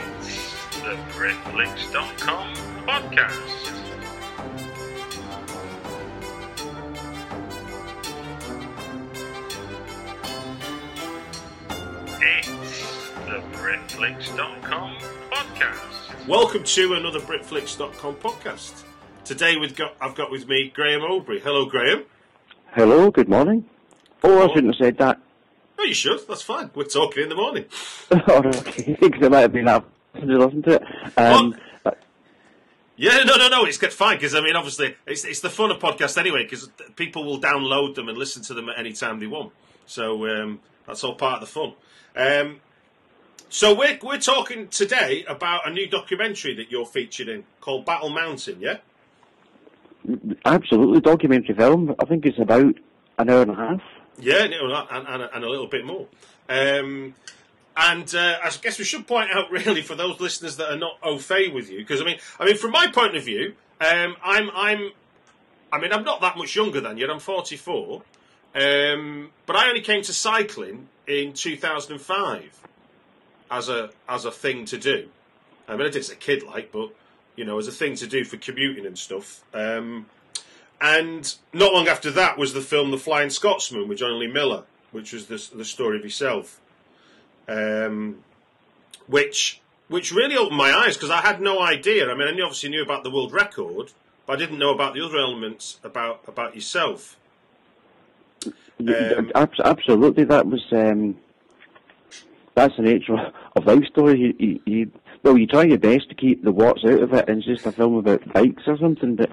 The BritFlicks.com podcast. It's the BritFlicks.com podcast. Welcome to another Britflicks.com podcast. Today we've got I've got with me Graeme Obree. Hello, Graeme. Hello, good morning. Oh, I shouldn't have said that. Oh, you should. That's fine. We're talking in the morning. oh, okay, because it might have been up to listen to it. Um, Yeah, no, no, no. It's good, fine because I mean, obviously, it's it's the fun of podcasts anyway because people will download them and listen to them at any time they want. So um, that's all part of the fun. Um, so we're we're talking today about a new documentary that you're featured in called Battle Mountain. Yeah. absolutely, documentary film. I think it's about an hour and a half. Yeah, and, and, and a little bit more. Um, and uh, I guess we should point out, really, for those listeners that are not au fait with you, because I mean, I mean, from my point of view, um, I'm, I'm, I mean, I'm not that much younger than you. I'm 44, um, but I only came to cycling in 2005 as a as a thing to do. I mean, I did as a kid, like, but you know, as a thing to do for commuting and stuff. Um, and not long after that was the film The Flying Scotsman with Jonny Lee Miller, which was the, the story of himself. Um, which which really opened my eyes because I had no idea. I mean, I obviously knew about the world record, but I didn't know about the other elements about about yourself. Um, absolutely, that was. Um, that's the nature of life story. You, you, you, well, you try your best to keep the what's out of it, and it's just a film about bikes or something, but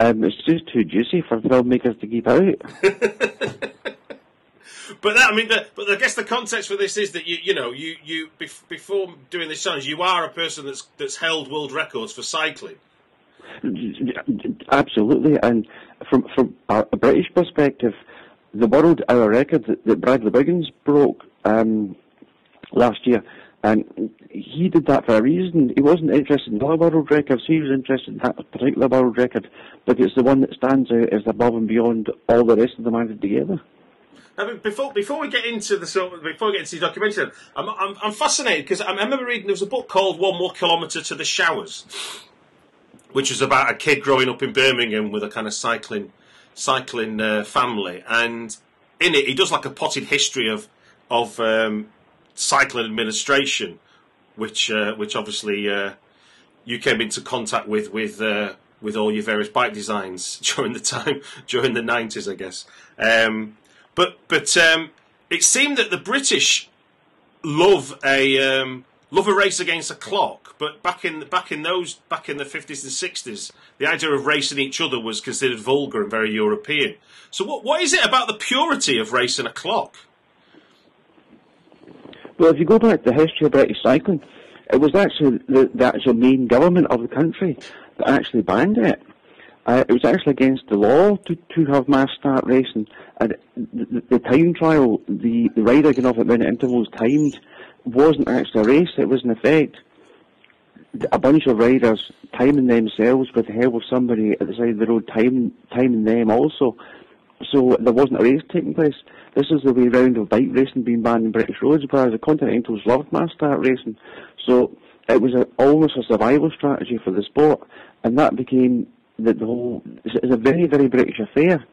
um, it's just too juicy for filmmakers to keep out. But that, I mean, the, but I guess the context for this is that you, you know, you, you bef- before doing this challenge, you are a person that's that's held world records for cycling. Absolutely, and from from a, British perspective, the world hour record that, that Bradley Wiggins broke um, last year, and he did that for a reason. He wasn't interested in other world records. He was interested in that particular world record, but it's the one that stands out as above and beyond all the rest of them added together. Mean, before before we get into the before we get into the documentary, I'm I'm, I'm fascinated because I remember reading there was a book called One More Kilometre to the Showers, which was about a kid growing up in Birmingham with a kind of cycling cycling uh, family, and in it he does like a potted history of of um, cycling administration, which uh, which obviously uh, you came into contact with with uh, with all your various bike designs during the time during the nineties, I guess. Um, but but um, it seemed that the British love a um, love a race against a clock. But back in back in those back in the fifties and sixties, the idea of racing each other was considered vulgar and very European. So what what is it about the purity of racing a clock? Well, if you go back to the history of British cycling, it was actually the, the actual main government of the country that actually banned it. Uh, it was actually against the law to, to have mass start racing. And the, the, time trial, the, the rider getting off at minute intervals timed, wasn't actually a race. It was an effect a bunch of riders timing themselves with the help of somebody at the side of the road time, timing them also. So there wasn't a race taking place. This is the way round of bike racing being banned in British roads, whereas the Continentals loved mass start racing. So it was a, almost a survival strategy for the sport, and that became the, the whole. It's, a very, very British affair.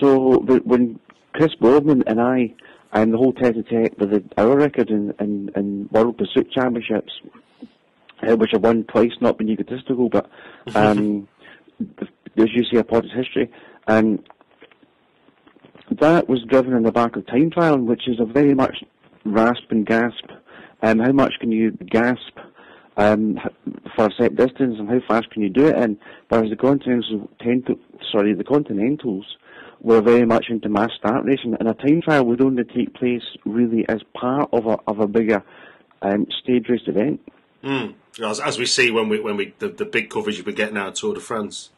So when Chris Boardman and I and the whole tete-a-tete with the hour record in, in, in World Pursuit Championships, uh, which I won twice, not being egotistical, but um, as you see, a potted history. Um, that was driven in the back of time trial, which is a very much rasp and gasp. Um, how much can you gasp um, for a set distance, and how fast can you do it in? Whereas the continentals to, sorry, the continentals were very much into mass start racing, and a time trial would only take place really as part of a of a bigger um, stage race event. Mm. As, as we see when we when we the, the big coverage you've been getting out of Tour de France.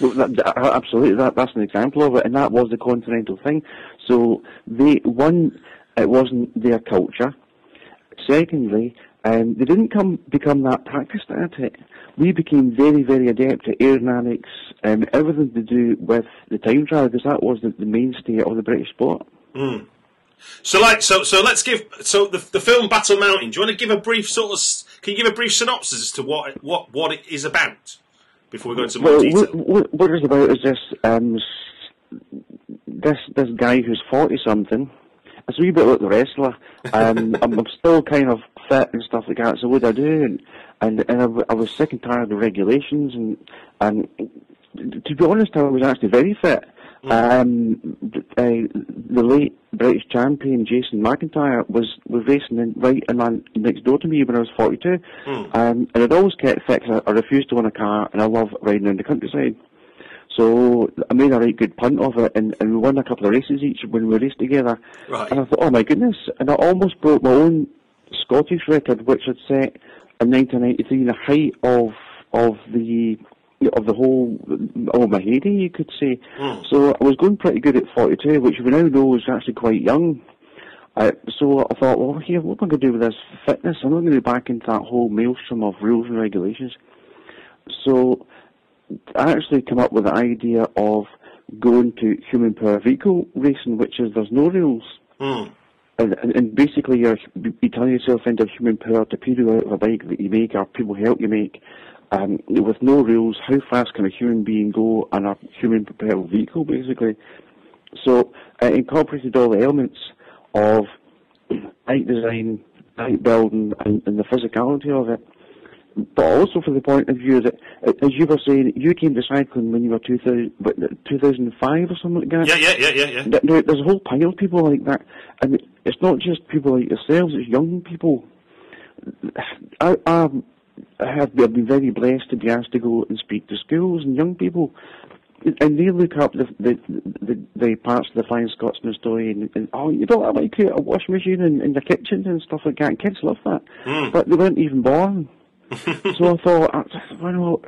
Well, that, that, absolutely, that, that's an example of it, and that was the continental thing. So they one, it wasn't their culture. Secondly, um, they didn't come become that practiced at it. We became very, very adept at aerodynamics, um, everything to do with the time trial, because that was the, the mainstay of the British sport. Mm. So, like, so, so let's give. So, the, the film Battle Mountain. Do you want to give a brief sort of? Can you give a brief synopsis as to what what what it is about before we go into more well, detail? What, what it's about is this um, this this guy who's forty something. It's a wee bit like the wrestler. Um, I'm, I'm still kind of fit and stuff like that. So what do I do, and and, and I, I was sick and tired of the regulations, and and to be honest, I was actually very fit. Um, uh, the late British champion Jason McIntyre was was racing in, right in my, next door to me when I was 42, Mm. um, and I'd always kept 'cause I, I refused to own a car, and I love riding around the countryside. So I made a right good punt of it, and, and we won a couple of races each when we raced together. Right. And I thought, oh my goodness! And I almost broke my own Scottish record, which I'd set in 1993, the height of of the of the whole of my heyday, you could say. Mm. So I was going pretty good at 42, which we now know is actually quite young. Uh, so I thought, well, here, what am I going to do with this fitness? I'm not going to be back into that whole maelstrom of rules and regulations. So I actually come up with the idea of going to human power vehicle racing, which is there's no rules. Mm. And, and, and basically, you're, you turn yourself into a human power to pedal out of a bike that you make or people help you make. Um, with no rules, how fast can a human being go on a human propelled vehicle, basically? So it incorporated all the elements of bike design, bike building, and, and the physicality of it. But also for the point of view that, as you were saying, you came to cycling when you were 2000, 2005 or something like that. Yeah, yeah, yeah, yeah, yeah. There's a whole pile of people like that, and it's not just people like yourselves; it's young people. I, I have been I've been very blessed to be asked to go and speak to schools and young people, and they look up the the, the, the parts of the Flying Scotsman story, and, and oh, you don't have like create a washing machine in, in your kitchen and stuff like that. And kids love that, Mm. but they weren't even born. so I thought, I- well,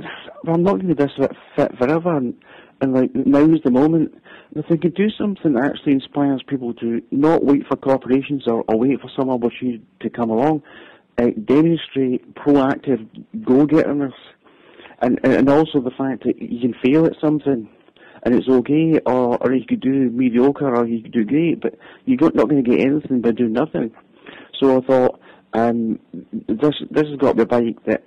I'm not going to be this fit- forever, and, and like now's the moment. And if we could do something that actually inspires people to not wait for corporations or, or wait for some opportunity to come along, uh, demonstrate proactive go-getterness, and, and also the fact that you can fail at something. And it's okay, or, or you could do mediocre, or you could do great, but you're not going to get anything by doing nothing. So I thought, um, this this has got to be a bike that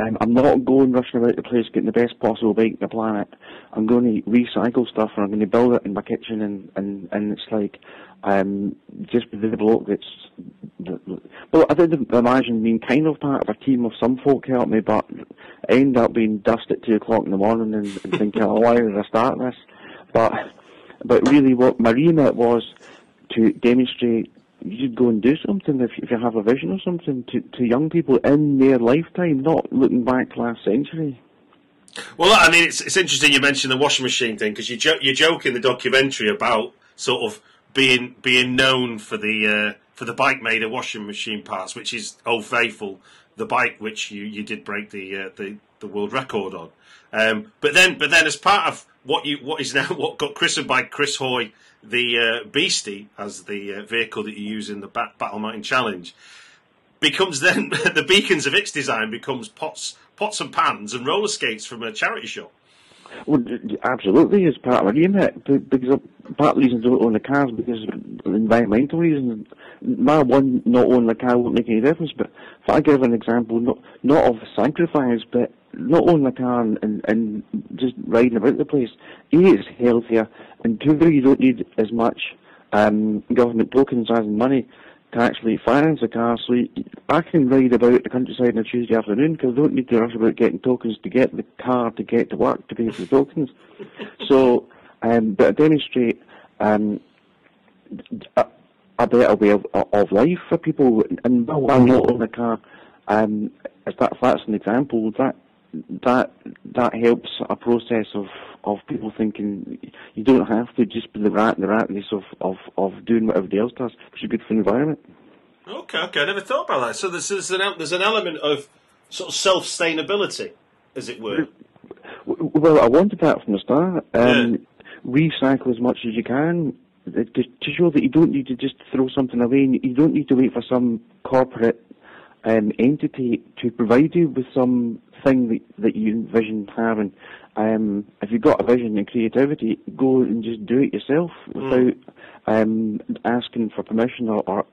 um, I'm not going rushing about the place getting the best possible bike on the planet. I'm going to recycle stuff and I'm going to build it in my kitchen and and and it's like um, just with the bloke that's. Well, I did imagine being kind of part of a team of some folk help me, but I end up being dust at two o'clock in the morning and, and thinking, oh, why did I start this? But but really, what my remit was to demonstrate you'd go and do something if, if you have a vision or something to, to young people in their lifetime, not looking back last century. Well, I mean, it's, it's interesting you mentioned the washing machine thing because you jo- you joke in the documentary about sort of being being known for the uh, for the bike made of washing machine parts, which is Old Faithful, the bike which you, you did break the uh, the the world record on. Um, but then but then as part of what you what is now what got christened by Chris Hoy the uh, Beastie as the uh, vehicle that you use in the Bat- Battle Mountain Challenge becomes then the beacons of its design becomes pots pots and pans and roller skates from a charity shop. Well, absolutely, it's part of remit b- because part of the reasons I don't own the cars because of environmental reasons. My one not owning the car won't make any difference, but if I give an example, not not of sacrifice, but not owning a car and, and, and just riding about the place, A, it's healthier, and two, you don't need as much um, government tokens as money to actually finance a car. So you, I can ride about the countryside on a Tuesday afternoon because I don't need to rush about getting tokens to get the car to get to work to pay for the tokens. so, um, but I demonstrate um, a, a better way of, of life for people. And while I'm not on the car, um, if, that, that's an example, that that that helps a process of of people thinking you don't have to just be the rat the rat race of, of, of doing what everybody else does, which is good for the environment. Okay, okay, I never thought about that. So there's, there's, an, there's an element of sort of self sustainability, as it were. Well, I wanted that from the start. Um, Recycle as much as you can uh, to, to show that you don't need to just throw something away. and You don't need to wait for some corporate um, entity to provide you with some thing that, that you envision having. Um, if you've got a vision and creativity, go and just do it yourself without um, asking for permission or, or,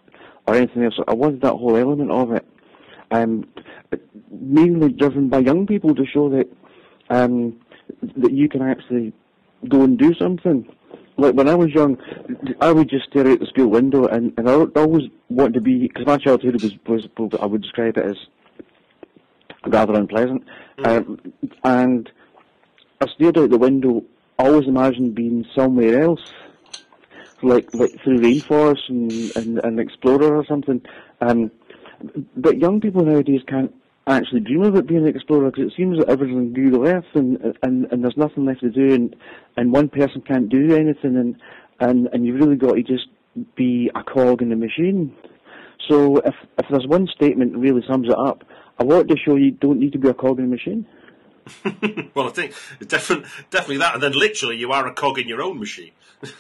or anything else. I wanted that whole element of it. Um, mainly driven by young people to show that um, that you can actually go and do something. Like when I was young, I would just stare out the school window, and, and I always want to be because my childhood was, was I would describe it as rather unpleasant, um, and I stared out the window. I always imagined being somewhere else, like like through rainforest and and an explorer or something. Um, but young people nowadays can't actually dream about being an explorer because it seems that everything's Google Earth and, and and there's nothing left to do and and one person can't do anything and and and you've really got to just be a cog in the machine. So if if there's one statement that really sums it up, I want to show you don't need to be a cog in the machine. well, I think definitely, definitely that, and then literally you are a cog in your own machine.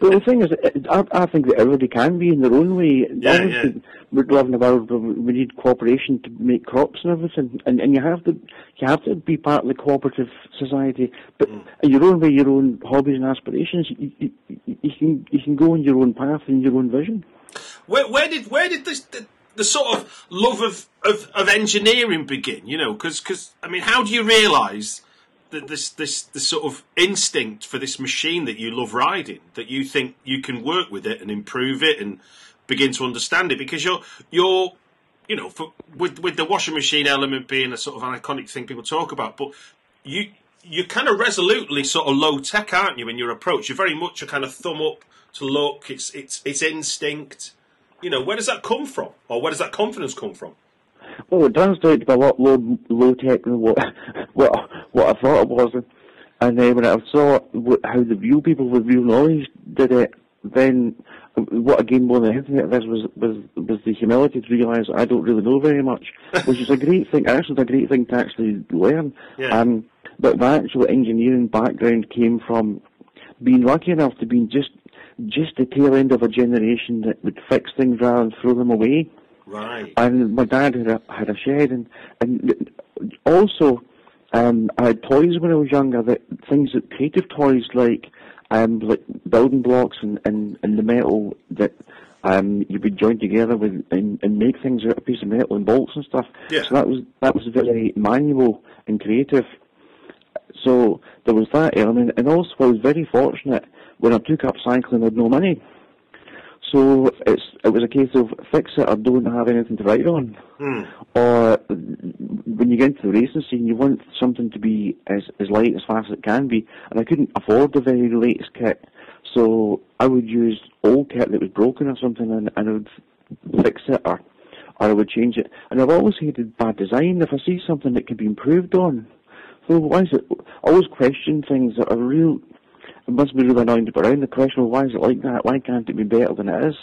But the thing is, I, I think that everybody can be in their own way. Yeah, yeah. We're living in a world where we need cooperation to make crops and everything, and, and you have to you have to be part of the cooperative society. But Mm. in your own way, your own hobbies and aspirations, you, you, you- can you can go on your own path and your own vision. Where, where did where did this the, the sort of love of, of, of engineering begin? You know, because I mean, how do you realise that this this this sort of instinct for this machine that you love riding that you think you can work with it and improve it and begin to understand it? Because you're you're you know, for, with with the washing machine element being a sort of an iconic thing people talk about, but you you're kind of resolutely sort of low tech, aren't you? In your approach, you're very much a kind of thumb up to look. It's it's it's instinct. You know, where does that come from, or where does that confidence come from? Well, it turns out to be a lot low low tech than what what what I thought it was, and then when I saw how the real people with real knowledge did it, then what again more than anything this was was was the humility to realise I don't really know very much, which is a great thing. Actually, it's a great thing to actually learn. Yeah. Um, but my actual engineering background came from being lucky enough to be just just the tail end of a generation that would fix things rather than throw them away. Right. And my dad had a had a shed, and and also um, I had toys when I was younger. That things that creative toys like um, like building blocks and, and, and the metal that um, you would join together with and, and make things out of a piece of metal and bolts and stuff. Yeah. So that was that was very manual and creative. So there was that element, and also I was very fortunate when I took up cycling. I had no money. So it's it was a case of fix it or don't have anything to ride on. Hmm. Or when you get into the racing scene, you want something to be as as light as fast as it can be, and I couldn't afford the very latest kit. So I would use old kit that was broken or something, and, and I would fix it or or I would change it. And I've always hated bad design. If I see something that can be improved on, so why is it? I always question things that are real. It must be really annoying to put around the question. Well, why is it like that? Why can't it be better than it is?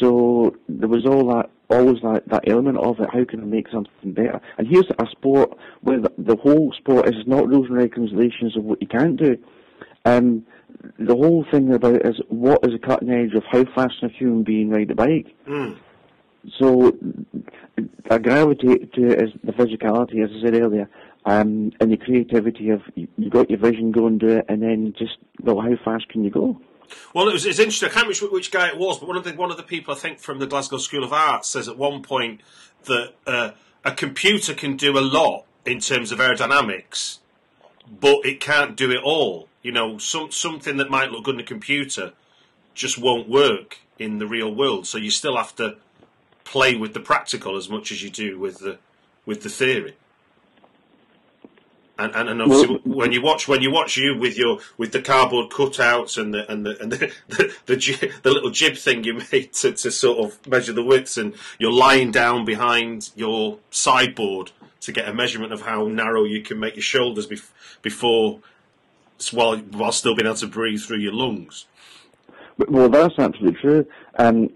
So there was all that, always that, that element of it. How can I make something better? And here's a sport where the, the whole sport is not rules and regulations of what you can't do. Um, the whole thing about it is what is the cutting edge of how fast can a human being ride a bike. So I gravitate to it as the physicality, as I said earlier, um, and the creativity of you, got your vision, go and do it, and then just well, how fast can you go? Well, it was, it's interesting. I can't remember which, which guy it was, but one of the one of the people I think from the Glasgow School of Art says at one point that uh, a computer can do a lot in terms of aerodynamics, but it can't do it all. You know, some something that might look good in a computer just won't work in the real world. So you still have to play with the practical as much as you do with the with the theory. And, and, and obviously, Well- when you watch when you watch you with your with the cardboard cutouts and the and the and the the, the, the little jib thing you made to, to sort of measure the widths, and you're lying down behind your sideboard to get a measurement of how narrow you can make your shoulders bef- before while while still being able to breathe through your lungs. Well, that's absolutely true. Um,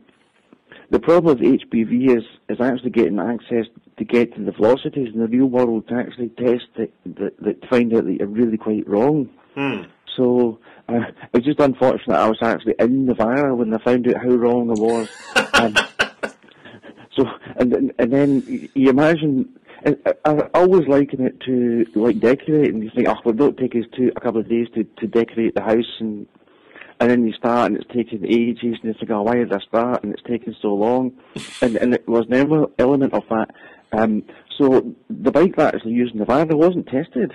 the problem with HPV is is actually getting access to get to the velocities in the real world to actually test it, that, that find out that you're really quite wrong. Hmm. So uh, it's just unfortunate I was actually in Nevada when I found out how wrong I was. um, so and then- and then you imagine. and I, I always liken it to like decorating. You think, oh, well, don't take us to a couple of days to, to decorate the house, and and then you start, and it's taking ages, and you think, oh, why did I start? And it's taking so long, and and it was never element of that. Um, so the bike that actually used in the Nevada wasn't tested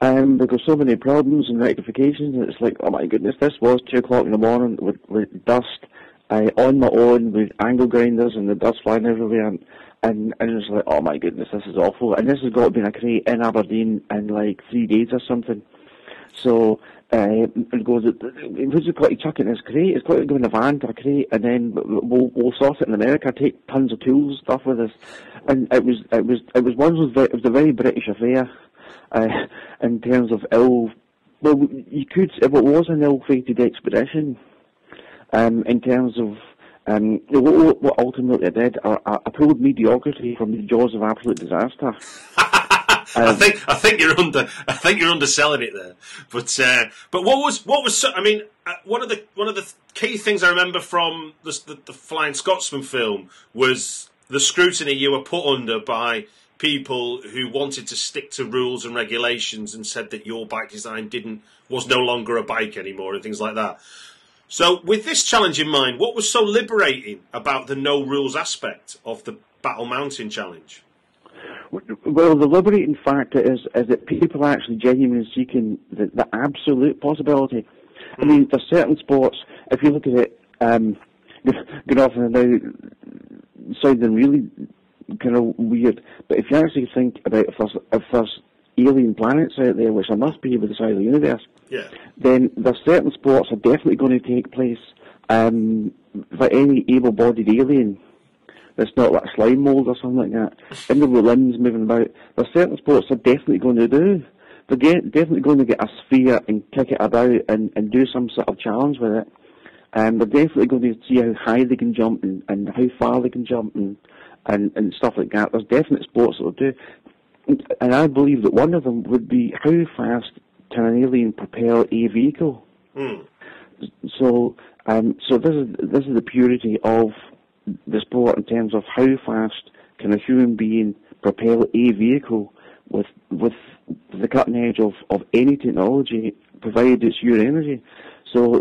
um, because so many problems and rectifications. And it's like, oh my goodness, this was two o'clock in the morning with, with dust uh, on my own with angle grinders and the dust flying everywhere. And, and, and it's like, oh my goodness, this is awful. And this has got to be in a crate in Aberdeen in like three days or something. So uh, it goes, who's it got to chuck it in his crate? It's got to go in a van to a crate, and then we'll we'll source it in America. Take tons of tools stuff with us, and it was it was it was one of ve- It was a very British affair, uh, in terms of ill. Well, you could it was an ill-fated expedition, um, in terms of. Um, what, what ultimately I did, I I pulled mediocrity from the jaws of absolute disaster. I think I think you're under I think you're underselling it there. But uh, but what was what was so, I mean uh, one of the one of the key things I remember from the, the, the Flying Scotsman film was the scrutiny you were put under by people who wanted to stick to rules and regulations and said that your bike design didn't was no longer a bike anymore and things like that. So with this challenge in mind, what was so liberating about the no rules aspect of the Battle Mountain challenge? Well, the liberating factor is is that people are actually genuinely seeking the, the absolute possibility. I mean, there's certain sports. If you look at it, um, good often now sounding really kind of weird, but if you actually think about if there's if there's alien planets out there, which there must be with the size of the universe, Yeah. then there's certain sports are definitely going to take place um, for any able-bodied alien that's not like slime mold or something like that. And the limbs moving about. There's certain sports they're definitely going to do. They're get, definitely going to get a sphere and kick it about and, and do some sort of challenge with it. And they're definitely going to see how high they can jump and, and how far they can jump and, and, and stuff like that. There's definite sports that will do. And I believe that one of them would be how fast can an alien propel a vehicle? So, um, so this is this is the purity of the sport in terms of how fast can a human being propel a vehicle with with the cutting edge of, of any technology, provided it's your energy. So,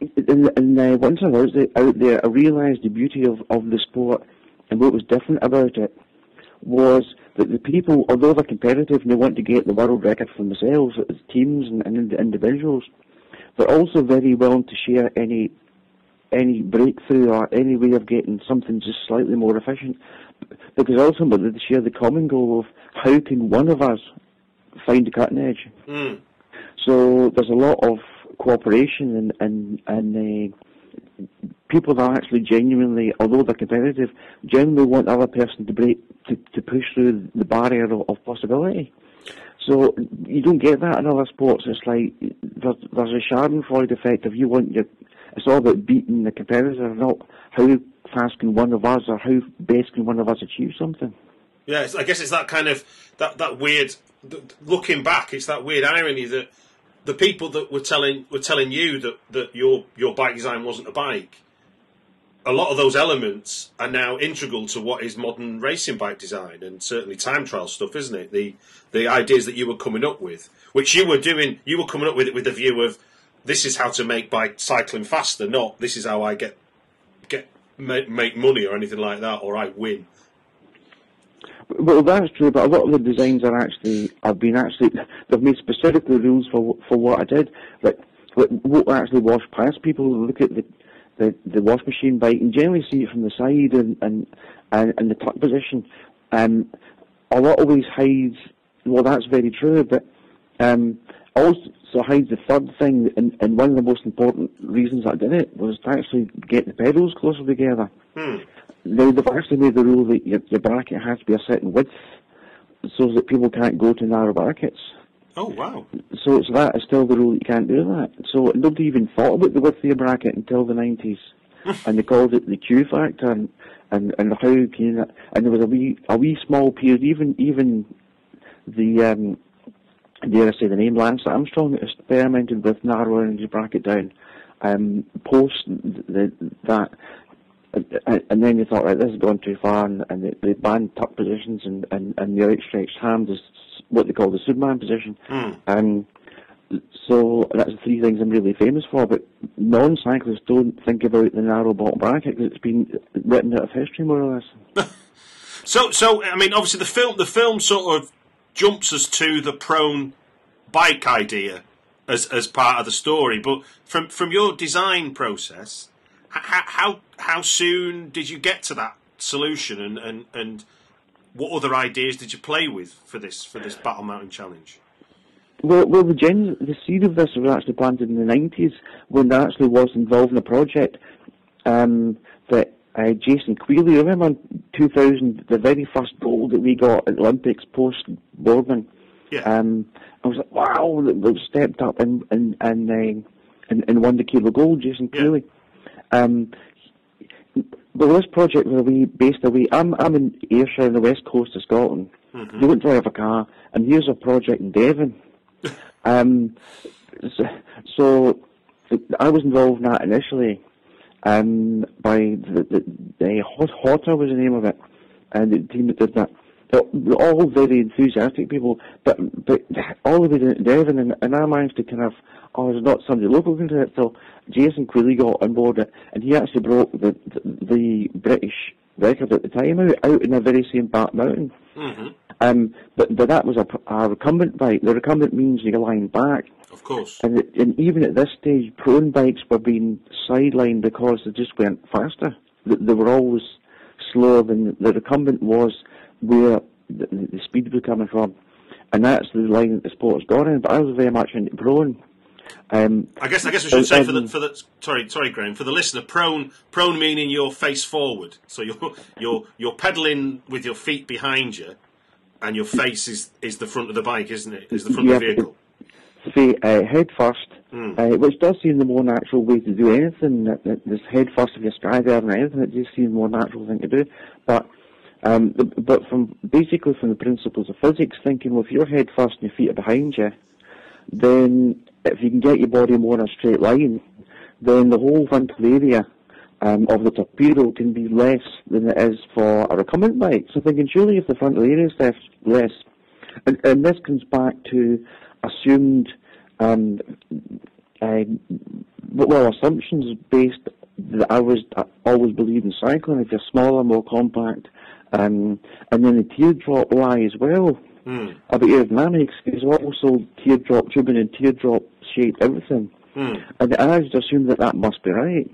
and, once I was out there, I realised the beauty of, of the sport and what was different about it was that the people, although they're competitive and they want to get the world record for themselves as teams and, and individuals, they're also very willing to share any any breakthrough or any way of getting something just slightly more efficient. Because ultimately they share the common goal of how can one of us find the cutting edge. Mm. So there's a lot of cooperation and and and uh, people that are actually genuinely, although they're competitive, genuinely want the other person to break to, to push through the barrier of, of possibility. So you don't get that in other sports. It's like there's, there's a Schadenfreude effect. If you want your, it's all about beating the competitor, not how fast can one of us or how best can one of us achieve something. Yeah, I guess it's that kind of that that weird. Looking back, it's that weird irony that the people that were telling were telling you that, that your your bike design wasn't a bike. A lot of those elements are now integral to what is modern racing bike design and certainly time trial stuff, isn't it? The the ideas that you were coming up with, which you were doing, you were coming up with it with the view of this is how to make bike cycling faster, not this is how I get get make, make money or anything like that, or I win. Well, that's true, but a lot of the designs are actually have been actually they've made specifically rules for for what I did. Like, like won't actually wash past people. Look at the the, the wash machine bike and generally see it from the side and and and, and the tuck position. Um, a lot of ways hides. Well, that's very true, but um, also hides the third thing. And, and one of the most important reasons I did it was to actually get the pedals closer together. Hmm. now they've actually made the rule that your, your bracket has to be a certain width, so that people can't go to narrow brackets. Oh wow! So, so that is still the rule. You can't do that. So nobody even thought about the width of your bracket until the nineties, and they called it the Q factor, and and, and how can you, and there was a wee a wee small period. Even even the um, dare I say the name Lance Armstrong experimented with narrowing his bracket down. Um, post the, that and then you thought, right, this has gone too far, and, and they, they banned tuck positions and, and, and the outstretched hand is what they call the Superman position. Mm. Um, so that's the three things I'm really famous for. But non-cyclists don't think about the narrow bottom bracket because it's been written out of history more or less. so, so I mean, obviously the film, the film sort of jumps us to the prone bike idea as as part of the story. But from from your design process, how how, how soon did you get to that solution, and, and, and what other ideas did you play with for this for this Battle Mountain Challenge? Well, well, the gen- the seed of this was actually planted in the nineties when I actually was involved in a project um, that uh, Jason Queally, remember in 2000, the very first gold that we got at Olympics post Boardman. Yeah. Um, I was like, wow, they've stepped up and and and, uh, and, and won the kilo gold, Jason Yeah. Um, well, this project was away, based away. I'm I'm in Ayrshire on the west coast of Scotland. Mm-hmm. You don't drive a car, and here's a project in Devon. um, so, so I was involved in that initially. Um, by the, the, the Hot Hotter was the name of it, and the team that did that. They're all very enthusiastic people, but but all of it in Devon, and, and I managed to kind of, oh, there's not somebody local can do it. So Jason Queally got on board it, and he actually broke the the, the British record at the time out, out in the very same Bat Mountain. Mm-hmm. Um, but but that was a, a recumbent bike. The recumbent means you're lying back, Of course. and, it, and even at this stage, prone bikes were being sidelined because they just went faster. They, they were always slower than the recumbent was where the, the speed was coming from. And that's the line that the sport's gone in. But I was very much into prone. Um, I guess I guess we should say for the um, for the sorry sorry Graeme for the listener prone prone meaning you're face forward so you're you're you're pedaling with your feet behind you and your face is is the front of the bike isn't it is the front of the vehicle say uh, head first, Mm. uh, which does seem the more natural way to do anything. This head first if you're skydiving or anything, it just seems the more natural thing to do. But um, but from basically from the principles of physics, thinking well, if you're head first and your feet are behind you, then if you can get your body more in a straight line, then the whole frontal area um, of the torpedo can be less than it is for a recumbent bike. So thinking surely if the frontal area is less, less and, and this comes back to assumed um, uh, well assumptions based that I was I always believed in cycling. If you're smaller, more compact, um, and then the teardrop lie as well Mm. about aerodynamics is also teardrop tubing and teardrop shaped everything. Mm. And I just assumed that that must be right.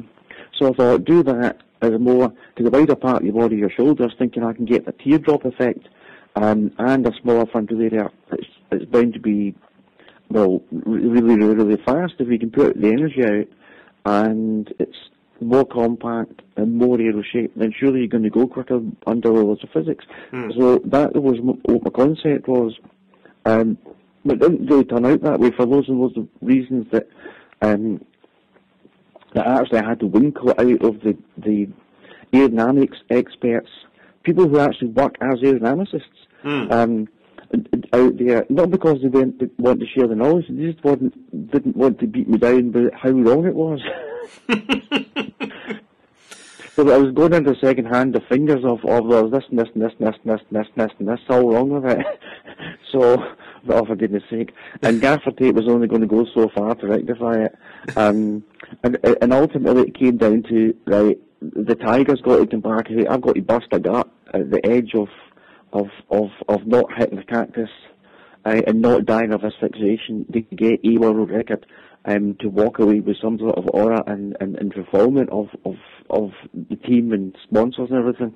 So I thought, do that as more to the wider part of your body, your shoulders, thinking I can get the teardrop effect um, and a smaller frontal area. It's, it's bound to be, well, really, really, really fast if you can put the energy out and it's more compact and more aero shaped, then surely you're going to go quicker under the laws of physics. So that was what my concept was. Um, but it didn't really turn out that way for loads and loads of reasons that um, that I had to winkle out of the, the aerodynamics experts, people who actually work as aerodynamicists um, out there, not because they didn't want to share the knowledge, they just wasn't, didn't want to beat me down about how wrong it was. So I was going into second hand, the fingers of, of there was this and this and this and this and this and this and this and this, all wrong with it. so, oh for goodness sake. And gaffer tape was only going to go so far to rectify it. Um, and, and ultimately it came down to, right, the tiger's got to come back, I've got to bust a gut at the edge of, of, of, of not hitting the cactus uh, and not dying of asphyxiation to get a world record um, to walk away with some sort of aura and, and, and fulfillment of, of, of the team and sponsors and everything.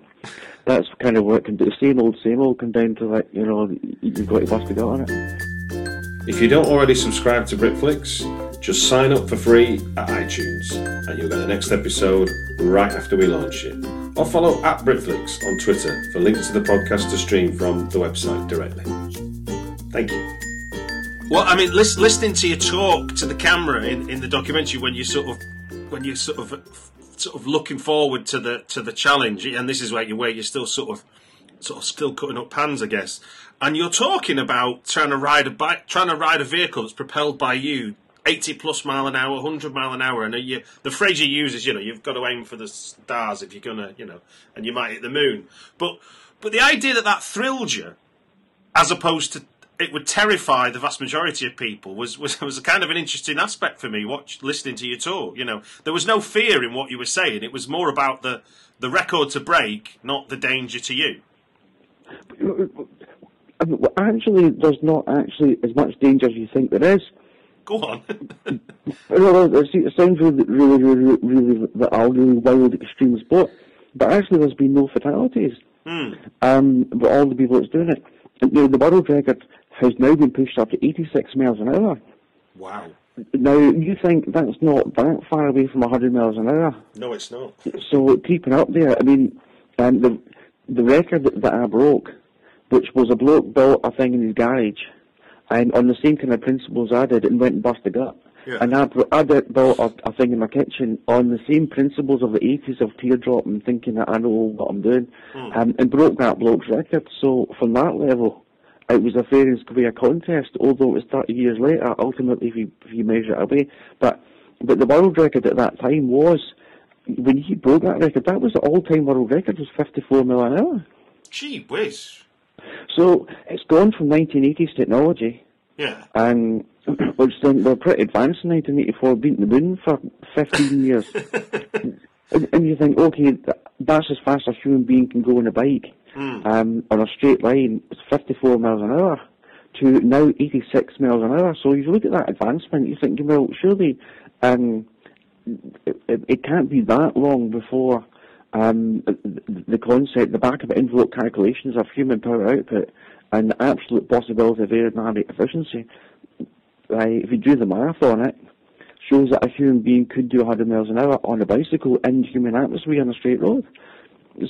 That's kind of what it can do. Same old, same old, come down to like, you know, you've got to bust a gut on it. If you don't already subscribe to Britflicks, just sign up for free at iTunes and you'll get the next episode right after we launch it. or follow at Britflicks on Twitter for links to the podcast to stream from the website directly. Thank you. Well, I mean, lis- listening to you talk to the camera in, in the documentary when you sort of when you sort of sort of looking forward to the to the challenge, and this is where you where you're still sort of sort of still cutting up pans, I guess. And you're talking about trying to ride a bike, trying to ride a vehicle that's propelled by you 80 plus mile an hour, 100 mile an hour, and you, the phrase you use is, you know, you've got to aim for the stars if you're gonna, you know, and you might hit the moon. But but the idea that that thrilled you, as opposed to it would terrify the vast majority of people was, was was a kind of an interesting aspect for me. Watch listening to you talk. You know, there was no fear in what you were saying. It was more about the the record to break, not the danger to you. Actually, there's not actually as much danger as you think there is. Go on. it sounds really, really, really, really, really, a really wild, extreme sport, but actually, there's been no fatalities. Mm. Um, but all the people that's doing it, you the world record has now been pushed up to 86 miles an hour. Wow. Now, you think that's not that far away from 100 miles an hour? No, it's not. so keeping up there, I mean, um, the the record that, that I broke, which was a bloke built a thing in his garage, and on the same kind of principles I did, and went and busted gut. Yeah. And I, I did built a, a thing in my kitchen on the same principles of the 80s of teardrop and thinking that I know what I'm doing, Mm. um, and broke that bloke's record. So from that level, it was a fair and square contest, although it was 30 years later, ultimately, if you, if you measure it away. But, but the world record at that time was, when he broke that record, that was the all-time world record, was 54 mile an hour. Gee whiz. So it's gone from 1980s technology, Yeah. and which then we're pretty advanced in 1984, beating the moon for 15 years. and, and you think, okay, that's as fast as a human being can go on a bike um, on a straight line. It's 54 miles an hour to now 86 miles an hour. So you look at that advancement, you think, well, surely um, it, it, it can't be that long before um, the, concept, the back of envelope calculations of human power output and the absolute possibility of aerodynamic efficiency. Right, if you do the math on it, shows that a human being could do 100 miles an hour on a bicycle in human atmosphere on a straight road.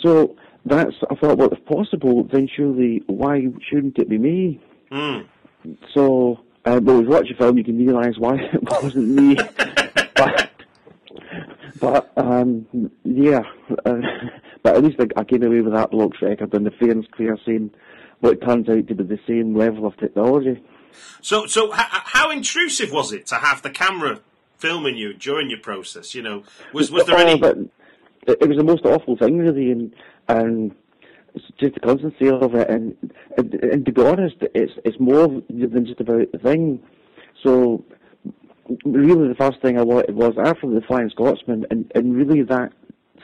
So that's, I thought, well, if possible, then surely why shouldn't it be me? Mm. So, uh, but with a film, you can realise why it wasn't me. but, but um, yeah, uh, but at least I, I came away with that bloke's record and the fair and square saying what it turns out to be the same level of technology. So, so h- how intrusive was it to have the camera filming you during your process? You know, was was there Oh, any? but it, it was the most awful thing, really, and and just the constancy of it. And, and and to be honest, it's it's more than just about the thing. So really, the first thing I wanted was after the Flying Scotsman, and and really that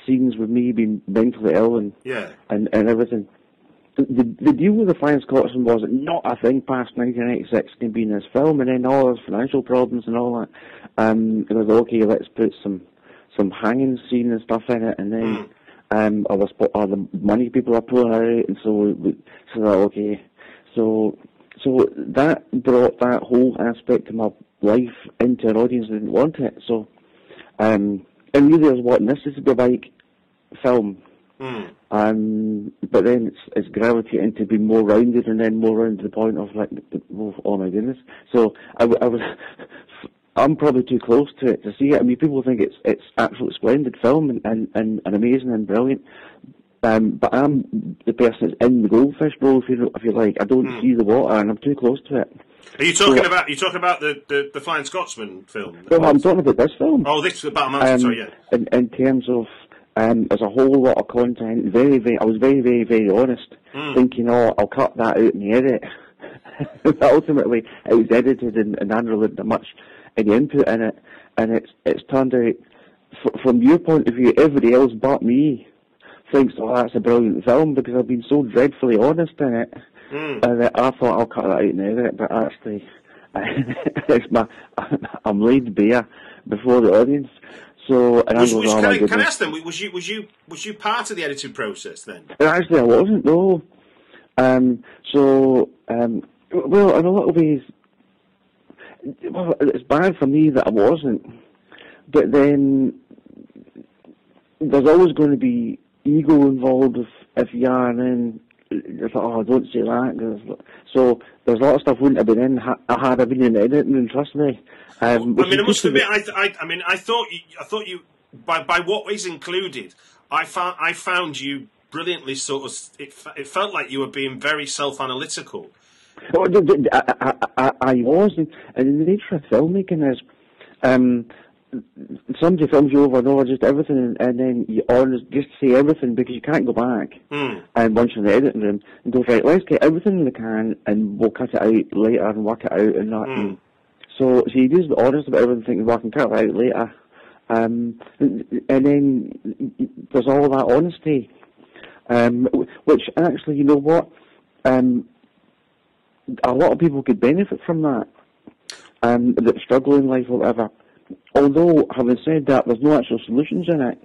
scenes with me being mentally ill and Yeah. and, and everything. The, the, the deal with the Flying Scotsman was not a thing past 1986 can be in this film, and then all those financial problems and all that. Um, it was okay, let's put some some hanging scene and stuff in it, and then um, all the all the money people are pulling out, and so we, so that okay, so so that brought that whole aspect of my life into an audience that didn't want it. So, um, and really, I was wanting this to be a bike film. Mm. Um, but then it's, it's gravitated into being more rounded and then more rounded to the point of like, oh, oh my goodness. So I was, I'm probably too close to it to see it. I mean, people think it's it's absolutely splendid film and, and, and, and amazing and brilliant. Um, but I'm the person that's in the goldfish bowl, if you if you like. I don't see the water, and I'm too close to it. Are you talking So- about? You talking about the, the, the Flying Scotsman film? Well, I'm talking about this film. Oh, this about a mountain. um, sorry, yeah. in, in terms of um, there's a whole lot of content. Very, very. I was very, very, very honest, thinking, oh, I'll cut that out in the edit. but ultimately, it was edited, and, and really put much any input in it, and it's it's turned out, f- from your point of view, everybody else but me thinks, oh, that's a brilliant film because I've been so dreadfully honest in it, and that I thought I'll cut that out and edit it, but actually, it's my I'm laid bare before the audience. So, and Was, I was, oh can, I, can I ask them? Was you was you was you part of the editing process then? And actually, I wasn't, no. Um, so, um, well, in a lot of ways, well, it's bad for me that I wasn't. But then, there's always going to be ego involved if if you are, and then it's like, oh, don't say that. So there's a lot of stuff wouldn't have been in ha- had I been in editing, and trust me. Um, I mean, I which must admit, I, I, I mean, I thought you, I thought you, by by what is included, I found I found you brilliantly sort of. It, it felt like you were being very self-analytical. Oh, I, I, I, I was, and, and the nature of filmmaking is, um, somebody films you over and over, just everything, and, and then you honest, just say everything because you can't go back. Hmm. And once you're in the editing room, and go right, let's get everything in the can, and we'll cut it out later and work it out and that. And so, so you just be honest about everything, thinking, well, I can cut it out later. Um, and, and then there's all that honesty, um, which actually, you know what? Um, a lot of people could benefit from that, um, that struggle in life or whatever. Although, having said that, there's no actual solutions in it.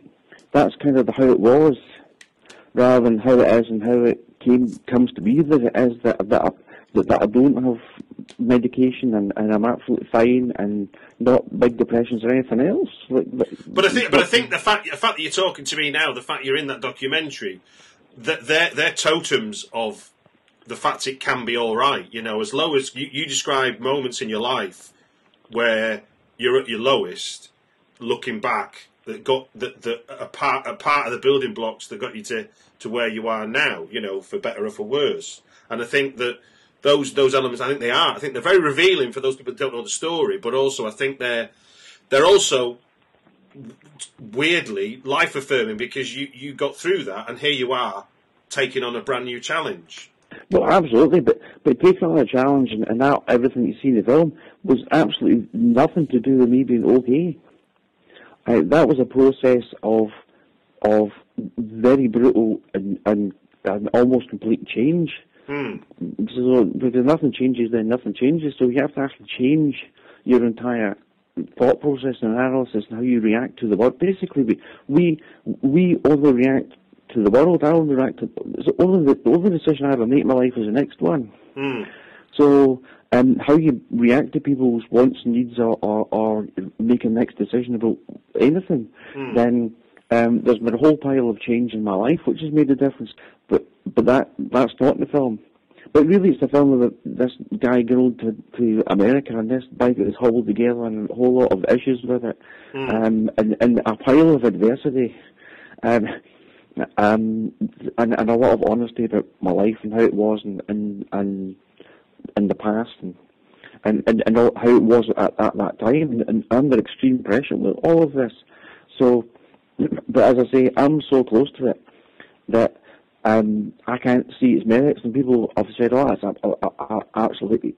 That's kind of how it was, rather than how it is and how it came comes to be that it is that that, I- that, that I don't have medication and, and I'm absolutely fine and not big depressions or anything else. Like, but, But I think, but I think the fact, the fact that you're talking to me now, the fact you're in that documentary, that they're they're totems of the fact it can be all right. You know, as low as you, you describe moments in your life where you're at your lowest, looking back, that got that that a part a part of the building blocks that got you to to where you are now. You know, for better or for worse. And I think that those those elements, I think they are. I think they're very revealing for those people that don't know the story, but also I think they're they're also weirdly life affirming because you, you got through that and here you are taking on a brand new challenge. Well, absolutely, but but taking on a challenge and, and that everything you see in the film was absolutely nothing to do with me being okay. Uh, that was a process of of very brutal and, and, and almost complete change. So because nothing changes, then nothing changes. So you have to actually change your entire thought process and analysis and how you react to the world. Basically, we we, we overreact to the world. I overreact to so only the, the only decision I ever make in my life is the next one. So, um, how you react to people's wants, and needs, or, or, or make a next decision about anything, then um, there's been a whole pile of change in my life, which has made a difference. But but that that's not in the film. But really, it's the film of this guy going to, to America and this bike that is hobbled together and a whole lot of issues with it, um, and, and a pile of adversity. Um, um, and, and a lot of honesty about my life and how it was and and, and in the past and and, and, and all, how it was at, at that time and, and under extreme pressure with all of this. So, but as I say, I'm so close to it that um, I can't see its merits, and people have said, "Oh, that's a, absolutely."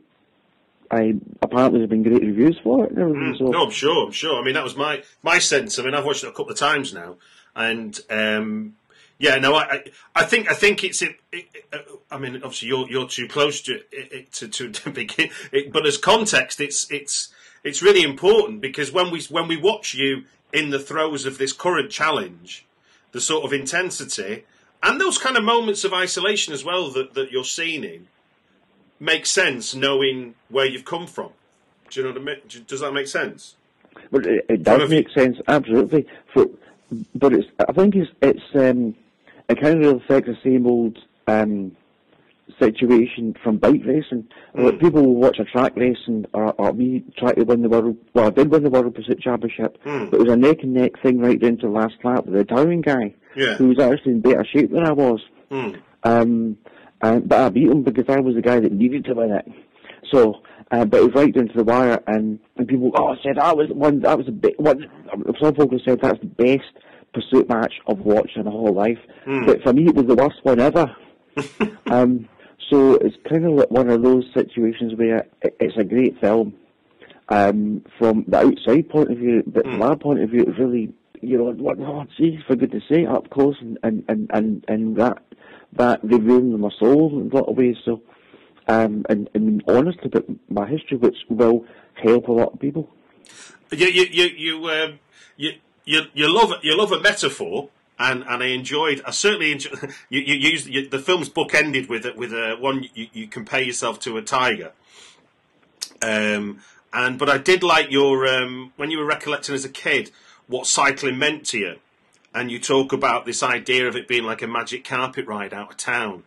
I apparently there's been great reviews for it and. So No, I'm sure. I'm sure. I mean, that was my my sense. I mean, I've watched it a couple of times now, and um, yeah, no, I, I think I think it's. It, it, uh, I mean, obviously, you're you're too close to it, it, to to, to begin. It, but as context, it's it's it's really important because when we when we watch you in the throes of this current challenge, the sort of intensity and those kind of moments of isolation as well that, that you're seeing in make sense knowing where you've come from. Do you know what I mean? Does that make sense? But it, it does make sense, absolutely. For, but it's, I think it's, it's, um, it kind of reflects the same old um, situation from bike racing. Like people will watch a track race and or, or me try to win the world. Well, I did win the world pursuit championship, but it was a neck and neck thing right down to the last lap with the Italian guy, Yeah. who was actually in better shape than I was. Um, and, but I beat him because I was the guy that needed to win it. So, uh, but it was right down to the wire, and, and people, oh, said that was one, that was a bit, one, some have said that's the best pursuit match I've watched in my whole life. But for me, it was the worst one ever. um, so it's kind of like one of those situations where it's a great film um, from the outside point of view, but from our point of view, it's really, you know, what, oh, geez, for goodness sake, up close and, and, and, and, and that, that revealing my soul in a lot of ways. So, um, and, and honest about my history, which will help a lot of people. You you you you um, you, you you love you love a metaphor. And, and I enjoyed. I certainly enjoyed. You, you used you, the film's book ended with with a one. You, you compare yourself to a tiger. Um, and but I did like your um, when you were recollecting as a kid what cycling meant to you, and you talk about this idea of it being like a magic carpet ride out of town.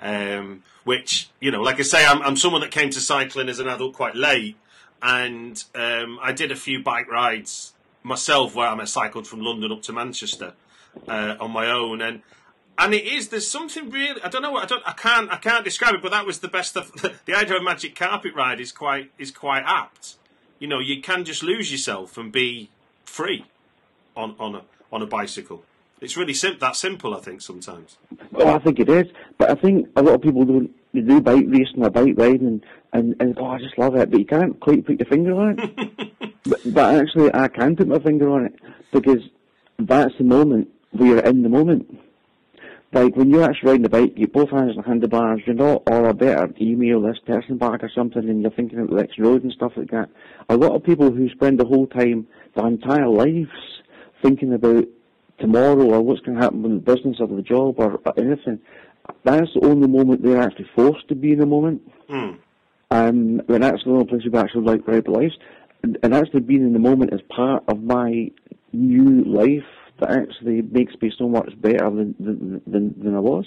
Um, which you know, like I say, I'm, I'm someone that came to cycling as an adult quite late, and um, I did a few bike rides myself where I cycled from London up to Manchester uh, on my own, and and it is there's something really I don't know I don't I can't I can't describe it, but that was the best of the idea of magic carpet ride is quite is quite apt. You know, you can just lose yourself and be free on on a on a bicycle. It's really sim- that simple, I think, sometimes. Well, I think it is, but I think a lot of people do they do bike racing or bike riding, and, and, and oh, I just love it, but you can't quite put your finger on it. but, but actually, I can put my finger on it because that's the moment where you're in the moment. Like when you're actually riding the bike, you both hands on the handlebars. You're not, or I better email this person back or something, and you're thinking of the next road and stuff like that. A lot of people who spend the whole time, their entire lives, thinking about tomorrow or what's going to happen with the business or the job or, or anything, that's the only moment they're actually forced to be in the moment. Mm. Um, and that's the only place you've actually like right lives. And, and actually being in the moment is part of my new life that actually makes me so much better than than, than, than I was.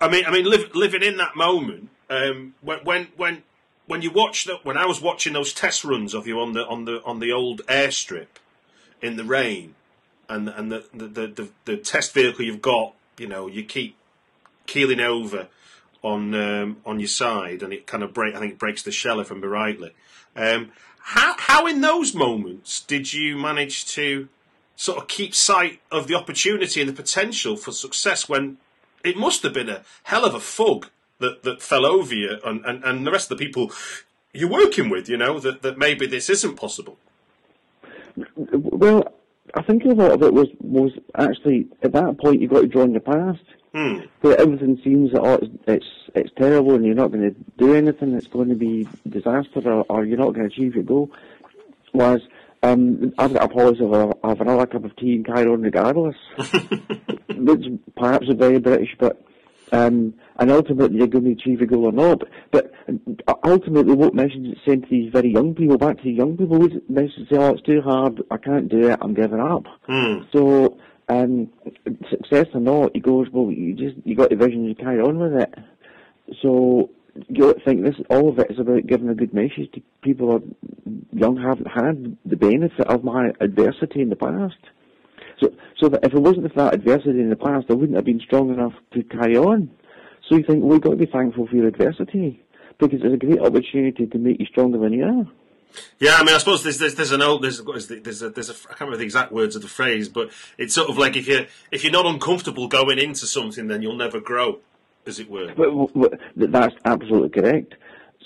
I mean, I mean, live, living in that moment um, when when when when you watch that when I was watching those test runs of you on the on the on the old airstrip in the rain, and and the the, the, the, the test vehicle you've got, you know, you keep keeling over on um, on your side, and it kind of break. I think it breaks the shell, if I remember rightly. Um, how how in those moments did you manage to sort of keep sight of the opportunity and the potential for success when it must have been a hell of a fug that, that fell over you and, and, and the rest of the people you're working with, you know, that, that maybe this isn't possible? Well, I think a lot of it was was actually at that point you got to draw on the past, hmm. where everything seems that oh, it's, it's it's terrible and you're not going to do anything. It's going to be disaster or, or you're not going to achieve your goal. Was um, I've got a policy of have another cup of tea and carry on regardless. Which perhaps is very British, but um, and ultimately you're going to achieve a goal or not. But, but ultimately, what message it's sent to these very young people, back to the young people, would message say, "Oh, it's too hard. I can't do it. I'm giving up." Hmm. So, um, success or not, he goes, "Well, you just you got the vision, you carry on with it." So you think this all of it is about giving a good message to people who are young haven't had the benefit of my adversity in the past. So, so that if it wasn't for that adversity in the past, I wouldn't have been strong enough to carry on. So you think, well, we've got to be thankful for your adversity because it's a great opportunity to make you stronger than you are. Yeah, I mean, I suppose there's there's, there's an old there's there's a, there's a I can't remember the exact words of the phrase, but it's sort of like if you if you're not uncomfortable going into something, then you'll never grow, as it were. But that's absolutely correct.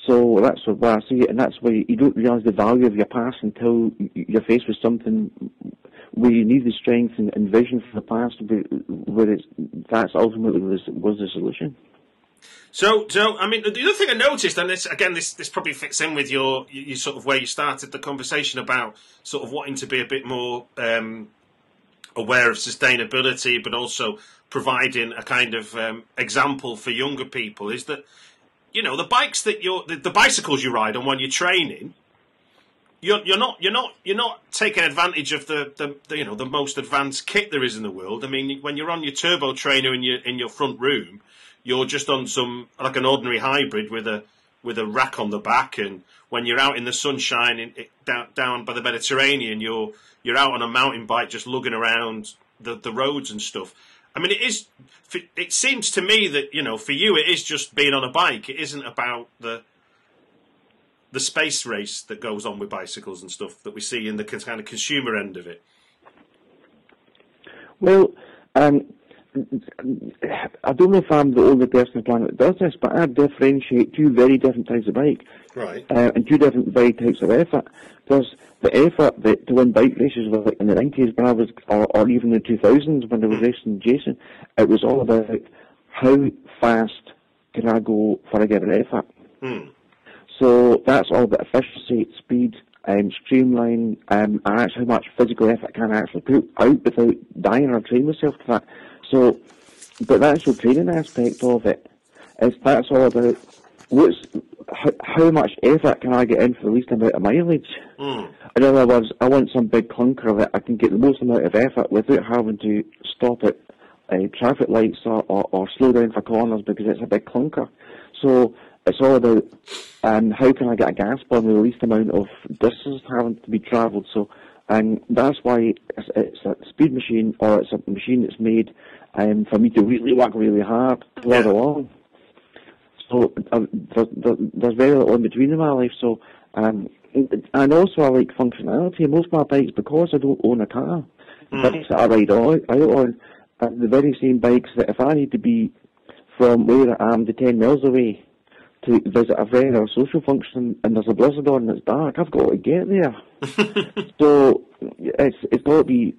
So that's why I see it, and that's why you don't realise the value of your past until you're faced with something where you need the strength and, vision for the past, to be where it's, that's ultimately was, was the solution. So, so I mean, the other thing I noticed, and this again, this this probably fits in with your, your sort of where you started the conversation about sort of wanting to be a bit more um, aware of sustainability, but also providing a kind of um, example for younger people, is that you know the bikes that you're the, the bicycles you ride on when you're training. You're, you're not you're not you're not taking advantage of the, the, the you know the most advanced kit there is in the world. I mean, when you're on your turbo trainer in your in your front room, you're just on some like an ordinary hybrid with a with a rack on the back, and when you're out in the sunshine in, down down by the Mediterranean, you're you're out on a mountain bike just lugging around the the roads and stuff. I mean, it is. It seems to me that you know, for you, it is just being on a bike. It isn't about the the space race that goes on with bicycles and stuff that we see in the kind of consumer end of it. Well, um, I don't know if I'm the only person on the planet that does this, but I differentiate two very different types of bike. Right. Uh, and two different very types of effort. Because the effort that, to win bike races like in the 90s when I was, or, or even the 2000s when I was racing Jason, it was all about how fast can I go for a given effort. Hmm. So that's all about efficiency, speed, um, streamline, um, and actually how much physical effort can I actually put out without dying or train myself to that. So, but that's the actual training aspect of it is that's all about what's how, how much effort can I get in for the least amount of mileage? Mm. In other words, I want some big clunker that I can get the most amount of effort without having to stop at uh, traffic lights or, or, or slow down for corners because it's a big clunker. So it's all about um, how can I get a gas burn with the least amount of distance having to be travelled. So, and that's why it's, it's a speed machine or it's a machine that's made um, for me to really work really hard to Yeah. along. So uh, there, there, there's very little in between in my life. So, um, and also I like functionality. Most of my bikes, because I don't own a car, bikes that I ride on, I on are the very same bikes that if I need to be from where I am to 10 miles away to visit a friend or a social function and there's a blizzard on and it's dark, I've got to get there. so it's it's got to be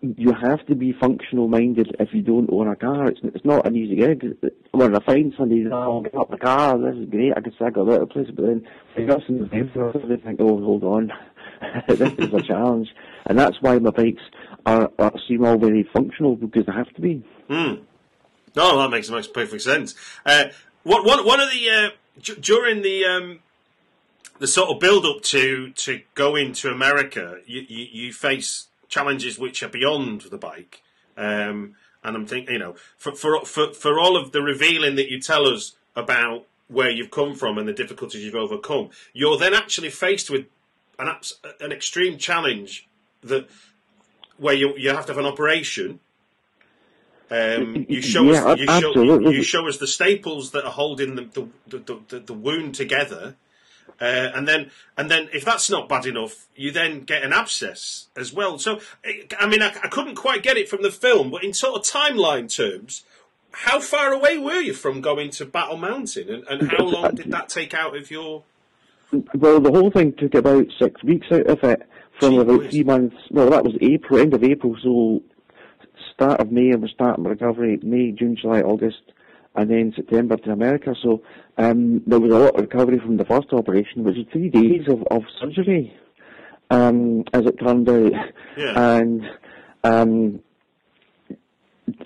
you have to be functional minded if you don't own a car. It's it's not an easy gig. When I find somebody, oh, I'll get up the car. This is great. I can got out of place, but then they got some them, they think, oh, hold on, this is a challenge, and that's why my bikes are, are seem all very functional because they have to be. Mm. No, that makes makes perfect sense. Uh, one, one, one of the uh, d- during the um, the sort of build up to to going to America, you, you, you face challenges which are beyond the bike. Um, and I'm thinking, you know, for, for for for all of the revealing that you tell us about where you've come from and the difficulties you've overcome, you're then actually faced with an an extreme challenge that where you you have to have an operation. Um, you show Yeah, us you show, absolutely. you show us the staples that are holding the the, the, the, the wound together, uh, and then and then if that's not bad enough, you then get an abscess as well. So I mean, I, I couldn't quite get it from the film, but in sort of timeline terms, how far away were you from going to Battle Mountain, and, and how long did that take out of your? Well, the whole thing took about six weeks out of it, from Gee about three months. Well, that was April, end of April, so start of May I was starting recovery. May, June, July, August, and then September to America. So um, there was a lot of recovery from the first operation, which was three days of, of surgery, um, as it turned out, Yeah. and um,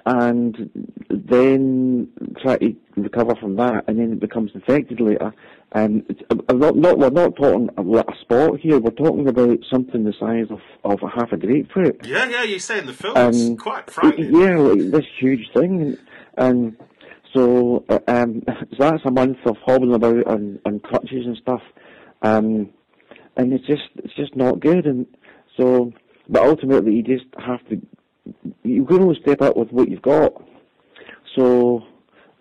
and then try to recover from that, and then it becomes infected later. Um, I'm not, not, we're not talking about a spot here. We're talking about something the size of, of a half a grapefruit. Yeah, yeah, you say in the film Um, it's quite frightening. Yeah, like this huge thing, and, and so uh, um, so that's a month of hobbling about on, on crutches and stuff, um, and it's just it's just not good, and so but ultimately you just have to you can only step up with what you've got. So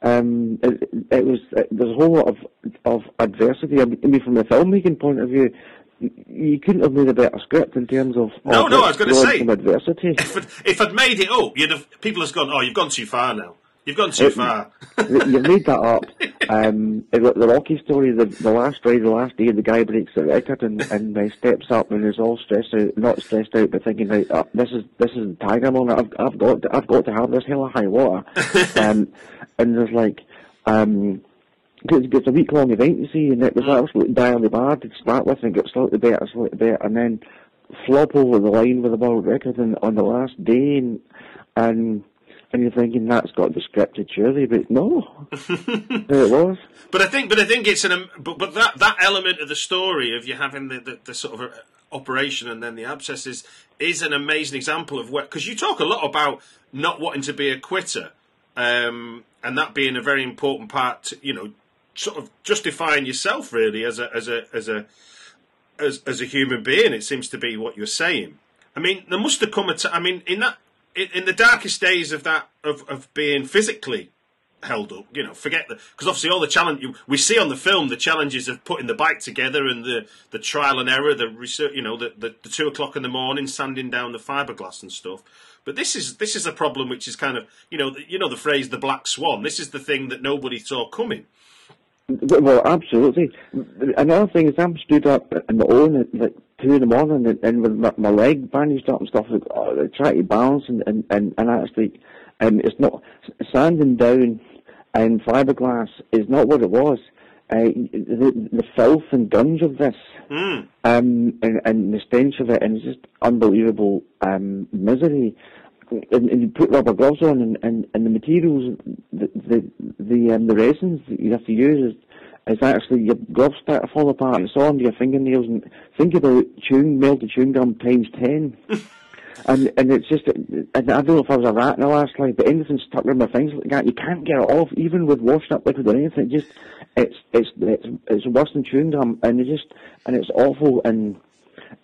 um, it, it was it, there's a whole lot of of adversity. I mean, from a filmmaking point of view, you- couldn't have made a better script in terms of No, of no, I was gonna say- adversity. If I'd, if I'd made it up, you'd have people have gone, "Oh, you've gone too far now. You've gone too It- far." You've made that up. Um, it- the Rocky story, the, the last ride, the last day, the guy breaks the record and, and uh, steps up and is all stressed out, not stressed out, but thinking, right, uh, this is this is Tiger moment. I've I've got to, I've got to have this hell of high water. um, and there's like, um, it's, it's a week long event, you see, and it was absolutely dially bad to start with, and get slightly better, slightly better, and then flop over the line with a world record and, on the last day, and and and you're thinking that's got to be scripted, surely, but no, there it was. But I think, but I think it's an, but, but that that element of the story of you having the, the, the sort of uh, operation and then the abscesses is an amazing example of where because you talk a lot about not wanting to be a quitter, um, and that being a very important part. To, you know, sort of justifying yourself really as a as a as a as as a human being. It seems to be what you're saying. I mean, there must have come a time. I mean, in that in, the darkest days of that of of being physically held up. You know, forget the because obviously all the challenge we see on the film the challenges of putting the bike together and the the trial and error, the research. You know, the, the the two o'clock in the morning, sanding down the fiberglass and stuff. But this is this is a problem which is kind of you know you know the phrase the black swan. This is the thing that nobody saw coming. Well, absolutely. Another thing is I'm stood up on my own at like two in the morning and, and with my, my leg bandaged up and stuff, like, uh, trying to balance and, and, and, and actually, um, it's not, sanding down and fiberglass is not what it was. Uh, the, the filth and gunge of this, Mm. um, and, and the stench of it, and it's just unbelievable um, misery. And, and you put rubber gloves on, and, and, and the materials, the the the, um, the resins that you have to use is it's actually your gloves start to fall apart and it's all under your fingernails. And think about chewing melted chewing gum times ten. And and it's just, and I don't know if I was a rat in the last life, but anything stuck around my fingers like that, you can't get it off, even with washing up liquid or anything. It just, it's it's it's it's worse than chewing gum, and it just and it's awful, and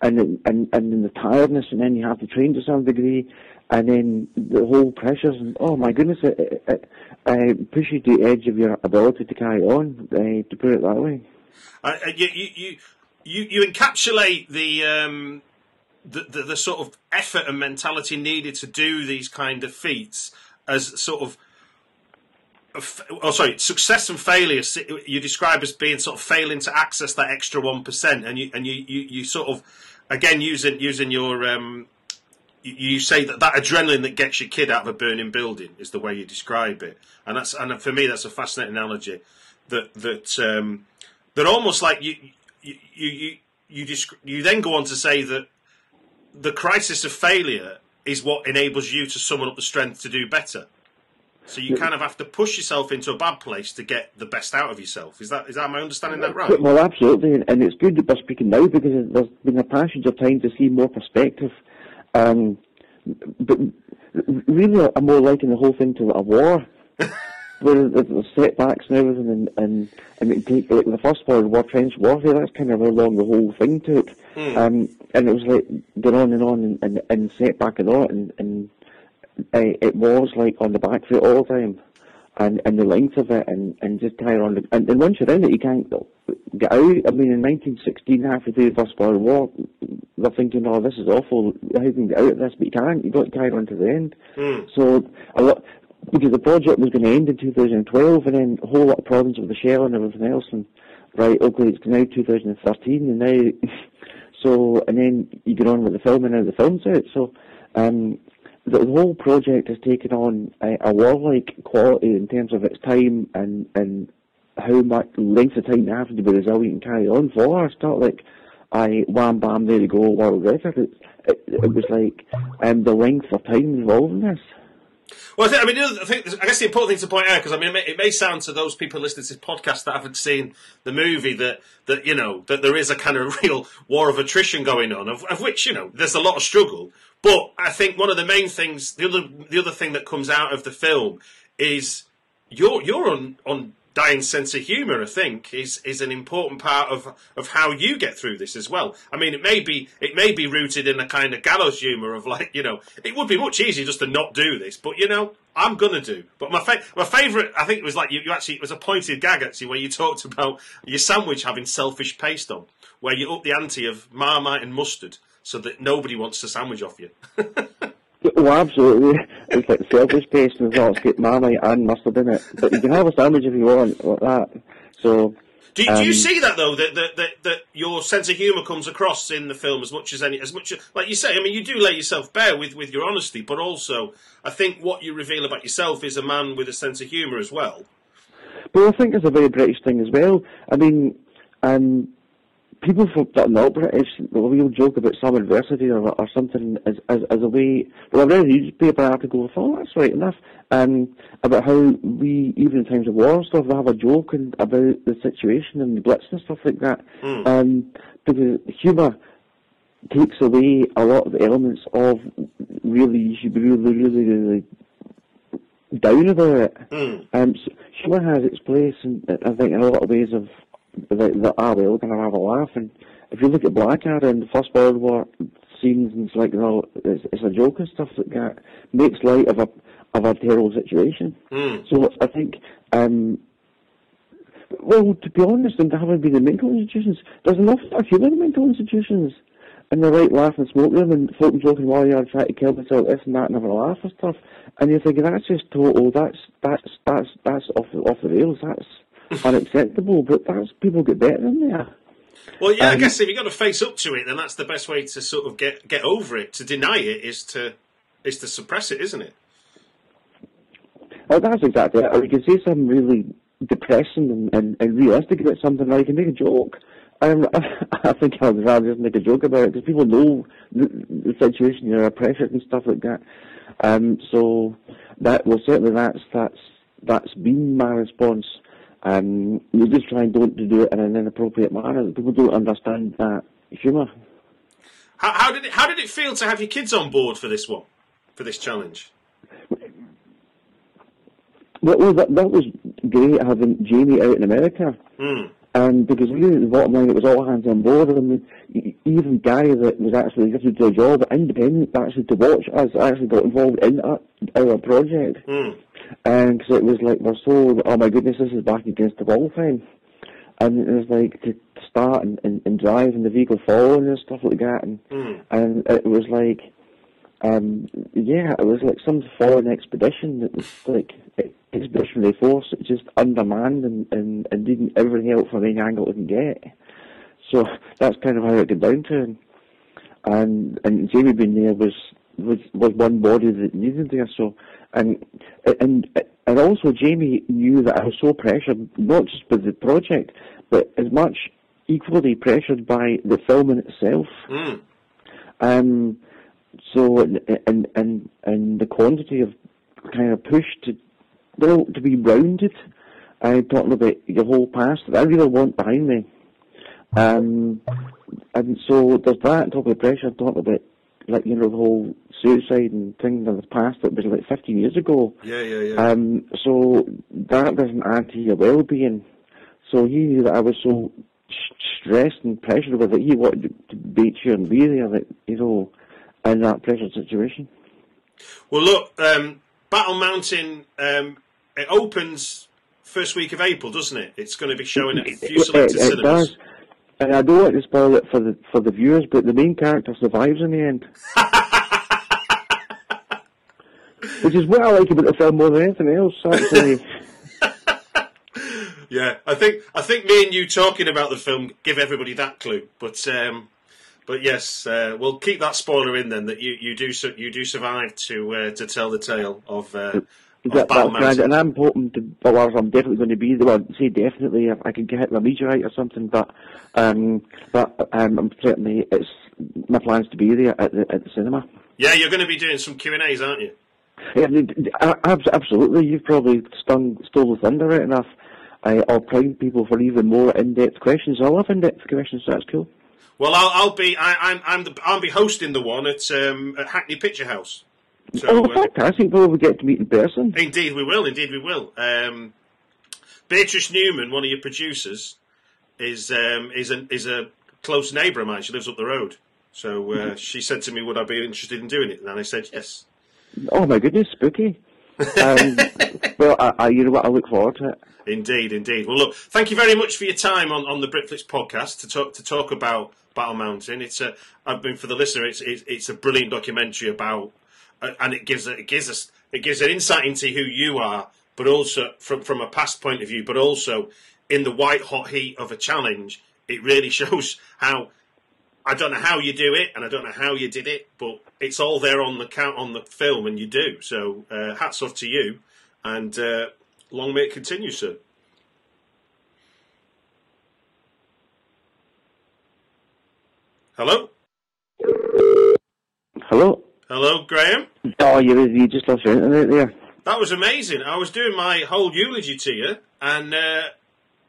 and and and then the tiredness, and then you have to train to some degree, and then the whole pressures, and oh my goodness, it, it, it pushes the edge of your ability to carry on, uh, to put it that way. Uh, you, you, you, you, you encapsulate the, um, the, the the sort of effort and mentality needed to do these kind of feats as sort of. Oh, sorry. Success and failure you describe as being sort of failing to access that extra one percent, and you and you, you, you sort of again using using your um, you- say that that adrenaline that gets your kid out of a burning building is the way you describe it, and that's and for me that's a fascinating analogy that that um, that almost like you you you you you, descri- you then go on to say that the crisis of failure is what enables you to summon up the strength to do better. So you kind of have to push yourself into a bad place to get the best out of yourself. Is that is that am I understanding that right? Well, absolutely, and- and it's good that we're speaking now because there's been a passage of time to see more perspective. Um, but really, I'm more liking the whole thing to a war, where there's setbacks and everything, and and, take, like the first World War, trench warfare. That's kind of how long the whole thing took, um, and it was like going on and on, and, and, and setback and all, and and uh, it was like on the back foot all the time and and the length of it, and and just carry on. And, and once you're in it, you can't get out. I mean, in 1916, halfway through the First World War, they're thinking, "Oh, this is awful. How can you get out of this?" But you can't. You've got to carry on to the end. So a lot because the project was going to end in 2012, and then a whole lot of problems with the shell and everything else. And right, okay, it's now 2013, and now so and then you get on with the film, and now the film's out. So. um the whole project has taken on a, a warlike quality in terms of its time and and how much length of time you have to be resilient and carry on for. It's not like I wham bam there you go world record. It, it, it was like um, the length of time involved in this. Well, I, think, I mean, the other thing, I guess the important thing to point out, because I mean, it may, it may sound to those people listening to this podcast that haven't seen the movie that that you know that there is a kind of real war of attrition going on, of, of which you know there's a lot of struggle. But I think one of the main things, the other the other thing that comes out of the film is your your un, undying sense of humour. I think is is an important part of of how you get through this as well. I mean, it may be it may be rooted in a kind of gallows humour of like you know it would be much easier just to not do this, but you know I'm gonna do. But my fa- my favourite, I think, it was like you, you actually it was a pointed gag actually where you talked about your sandwich having selfish paste on, where you up the ante of marmite and mustard so that nobody wants a sandwich off you. Well, absolutely. It's like selfish paste and it's got marmite and mustard in it. But you can have a sandwich if you want, like that. So, Do, do you Um, see that though? That, that that that your sense of humour comes across in the film as much as any, as much as, like you say. I mean, you do lay yourself bare with with your honesty, but also I think what you reveal about yourself is a man with a sense of humour as well. But I think it's a very British thing as well. I mean, um, people from, that not British will joke about some adversity or, or something as, as, as a way. Well, I read a newspaper article, I thought that's right enough, um, about how we, even in times of war and stuff, we have a joke and, about the situation and the blitz and stuff like that. Um, because humour takes away a lot of the elements of really, you should be really, really, really down about it. Um, so humour has its place, and I think in a lot of ways of that, that are well, kind of have a laugh. And if you look at Blackadder and the First World War scenes and it's like, you know, it's, it's a joke and stuff that that, makes light of a of a terrible situation. So I think. Um, well, to be honest, and having been in mental institutions, there's enough humour in mental institutions. And they're right laughing and smoke room and folk joking while you're trying to kill myself, this and that, and having a laugh and stuff. And you're thinking, that's just total, that's, that's, that's, that's off the, off the rails, that's unacceptable, but that's, people get better than there. Well, yeah, I Um, guess if you've got to face up to it, then that's the best way to sort of get get over it. To deny it is to is to suppress it, isn't it? Oh, that's exactly it. Or you can say something really depressing and, and, and realistic about something, or you can make a joke. Um, I think I'd rather just make a joke about it because people know the, the situation, you're a pressure and stuff like that. Um, so that well, certainly that's that's that's been my response. Um, you just try and don't do it in an inappropriate manner. People don't understand that humour. How, how did it How did it feel to have your kids on board for this one, for this challenge? Well, that, that was great having Jamie out in America. Mm. Um, because really, at the bottom line, it was all hands on board. I mean, e- even Gary, that was actually just to do a job, independent, actually to watch us, actually got involved in our, our project. Mm. And because it was like, we're so, oh my goodness, this is back against the wall time. And it was like to start and, and, and drive and the vehicle following and stuff like that. And, Mm. and it was like, um, yeah, it was like some foreign expedition that was like expeditionary force, that just undermanned and, and, and didn't everything else from any angle it can get. So that's kind of how it got down to. And and, and Jamie being there was, was was one body that needed there. So and and and also Jamie knew that I was so pressured, not just with the project, but as much equally pressured by the film in itself. Mm. Um, so and and and the quantity of kind of push to well to be rounded. I'm talking about your whole past that I really want behind me. Um, and so there's that. Talking about the pressure. Talking about like you know the whole suicide and thing in the past that was like 15 years ago. Yeah, yeah, yeah. Um, so that doesn't add to your well-being. So he knew that I was so stressed and pressured with it. He wanted to beat you and be there, that you know, in that pressured situation. Well, look, um, Battle Mountain. Um, it opens first week of April, doesn't it? It's going to be showing at a few It, selected it cinemas. does. And I don't want to spoil it for the for the viewers, but the main character survives in the end. Which is what I like about the film more than anything else, actually. Yeah, I think I think me and you talking about the film give everybody that clue. But um, but yes, uh, we'll keep that spoiler in then that you, you do su- you do survive to uh, to tell the tale of, uh, That, Battle that's right, and I'm hoping to, well, I'm definitely going to be the one. Say definitely, if I can get a meteorite or something, but um, but um, I'm certainly it's my plans to be there at the at the cinema. Yeah, you're going to be doing some Q and A's, aren't you? Yeah, d- d- a- abs- absolutely. You've probably stung stole the thunder right enough. I, I'll prime people for even more in-depth questions. I love in-depth questions. So that's cool. Well, I'll, I'll be I, I'm I'm the, I'll be hosting the one at um, at Hackney Picture House. So, oh, uh, fantastic! Well, we'll get to meet in person. Indeed, we will. Indeed, we will. Um, Beatrice Newman, one of your producers, is um, is a is a close neighbour of mine. She lives up the road. So uh, she said to me, "Would I be interested in doing it?" And I said, "Yes." Oh my goodness, spooky. Um, well, I, I, you know what? I look forward to it. Indeed, indeed. Well, look, thank you very much for your time on, on the Britflicks podcast to talk to talk about Battle Mountain. It's a, I mean, for the listener, it's it's, it's a brilliant documentary about, uh, and it gives it gives us it gives an insight into who you are, but also from from a past point of view, but also in the white hot heat of a challenge. It really shows how I don't know how you do it, and I don't know how you did it, but it's all there on the count on the film, and you do. So, uh, hats off to you, and uh, long may it continue, sir. Hello, Hello. hello, Graeme. Oh, you you just lost your internet there. That was amazing. I was doing my whole eulogy to you, and uh,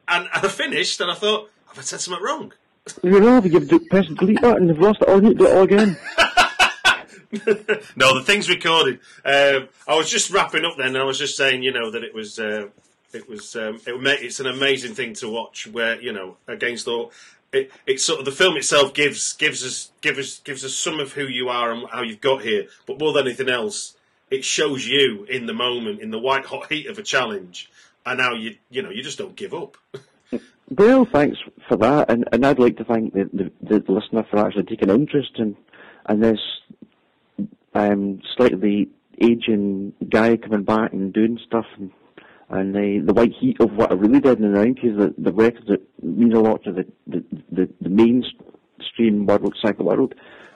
and I finished, and I thought, have I said something wrong? You know, you d- press the delete button, you've lost it all. You do it all again. no, the thing's recorded. Um, I was just wrapping up then, and I was just saying, you know, that it was, uh, it was, um, it, it's an amazing thing to watch. Where you know, against all, it, it's sort of the film itself gives gives us gives us gives us some of who you are and how you've got here. But more than anything else, it shows you in the moment, in the white hot heat of a challenge, and how you you know you just don't give up. Well, thanks for that, and, and I'd like to thank the, the, the listener for actually taking interest in, in this um, slightly aging guy coming back and doing stuff, and, and the, the white heat of what I really did in the 90s, the, the records that mean a lot to the, the, the, the mainstream world, cycle world,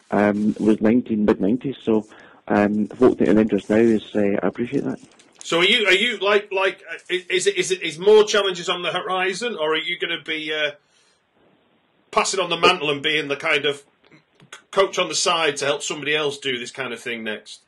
um, was 19, mid-90s, so um, folk taking interest now is, uh, I appreciate that. So are you are you like like uh, is it is it is more challenges on the horizon, or are you going to be uh, passing on the mantle and being the kind of coach on the side to help somebody else do this kind of thing next?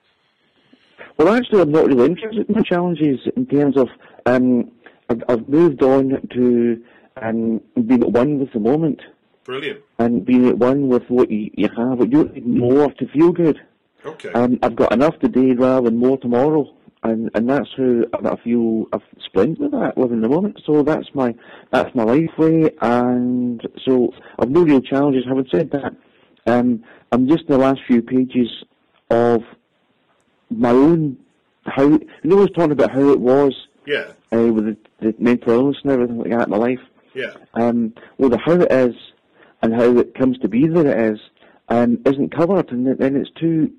Well, actually, I'm not really interested in the challenges in terms of um, I've, I've moved on to um, being at one with the moment Brilliant. and being at one with what you, you have. You don't need more to feel good. Okay. Um, I've got enough today rather than more tomorrow, and and that's how I feel I've splendid with that living the moment. So that's my that's my life way, and so I've no real challenges. Having said that, um, I'm just in the last few pages of my own how you know I was talking about how it was yeah. uh, with the, the mental illness and everything like that in my life. Yeah. Um, well, the how it is and how it comes to be that it is um, isn't covered, and then it's too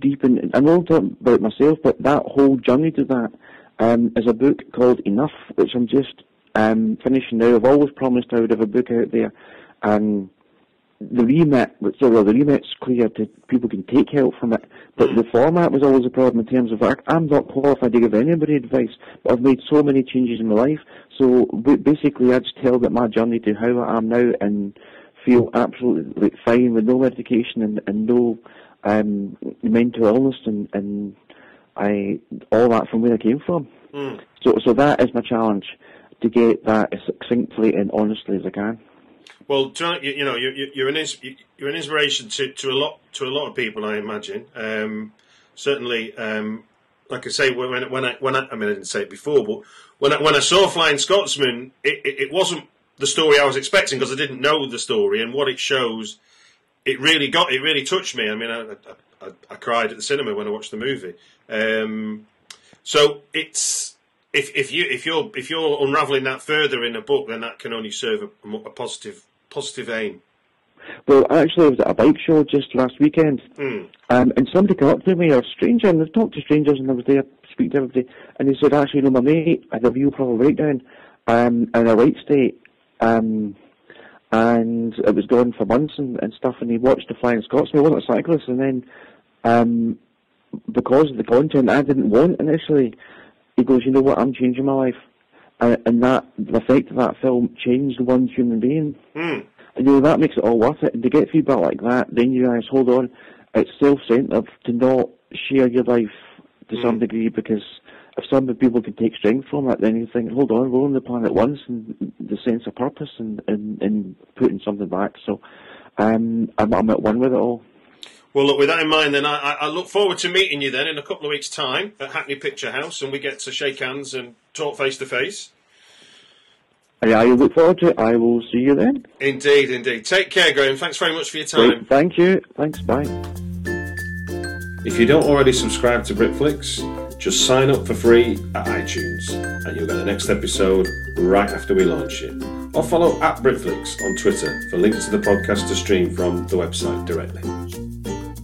deep. In, I'm not talking about myself, but that whole journey to that um, is a book called Enough, which I'm just um, finishing now. I've always promised I would have a book out there, and the remit, so well, the remit's clear to people can take help from it, but the format was always a problem in terms of I'm not qualified to give anybody advice, but I've made so many changes in my life. So basically, I just tell that my journey to how I am now and feel absolutely fine with no medication and, and no um, mental illness and, and I all that from where I came from. Mm. So so that is my challenge to get that as succinctly and honestly as I can. Well, try, you, you know, you're, you're an you're an inspiration to, to a lot to a lot of people, I imagine. Um, certainly, um, like I say, when when I when I, I mean, I didn't say it before, but when I, when I saw Flying Scotsman, it, it, it wasn't the story I was expecting because I didn't know the story and what it shows. It really got it really touched me. I mean, I, I, I, I cried at the cinema when I watched the movie. Um, so it's if if you if you're if you're unraveling that further in a book, then that can only serve a, a positive positive aim. Well, actually, I was at a bike show just last weekend, Mm. um, and somebody came up to me, a stranger, and I've talked to strangers, and I was there, speak to everybody, and he said, actually, you know, my mate had a proper breakdown, um, in a right state, um, and it was going for months and, and stuff, and he watched the Flying Scotsman, he wasn't a cyclist, and then, um, because of the content I didn't want initially, he goes, you know what, I'm changing my life. And, and that, the effect of that film changed one human being. Mm. And, you know, that makes it all worth it. And to get feedback like that, then you guys hold on. It's self-centered to not share your life to some degree because if some people can take strength from it, then you think, hold on, we're on the planet once and the sense of purpose and, and, and putting something back. So um, I'm, I'm at one with it all. Well, look, with that in mind, then I, I I look forward to meeting you then in a couple of weeks' time at Hackney Picture House, and we get to shake hands and talk face to face. And I look forward to it. I will see you then. Indeed, indeed. Take care, Graeme. Thanks very much for your time. Great. Thank you. Thanks. Bye. If you don't already subscribe to Britflicks, just sign up for free at iTunes, and you'll get the next episode right after we launch it. Or follow at Britflicks on Twitter for links to the podcast to stream from the website directly.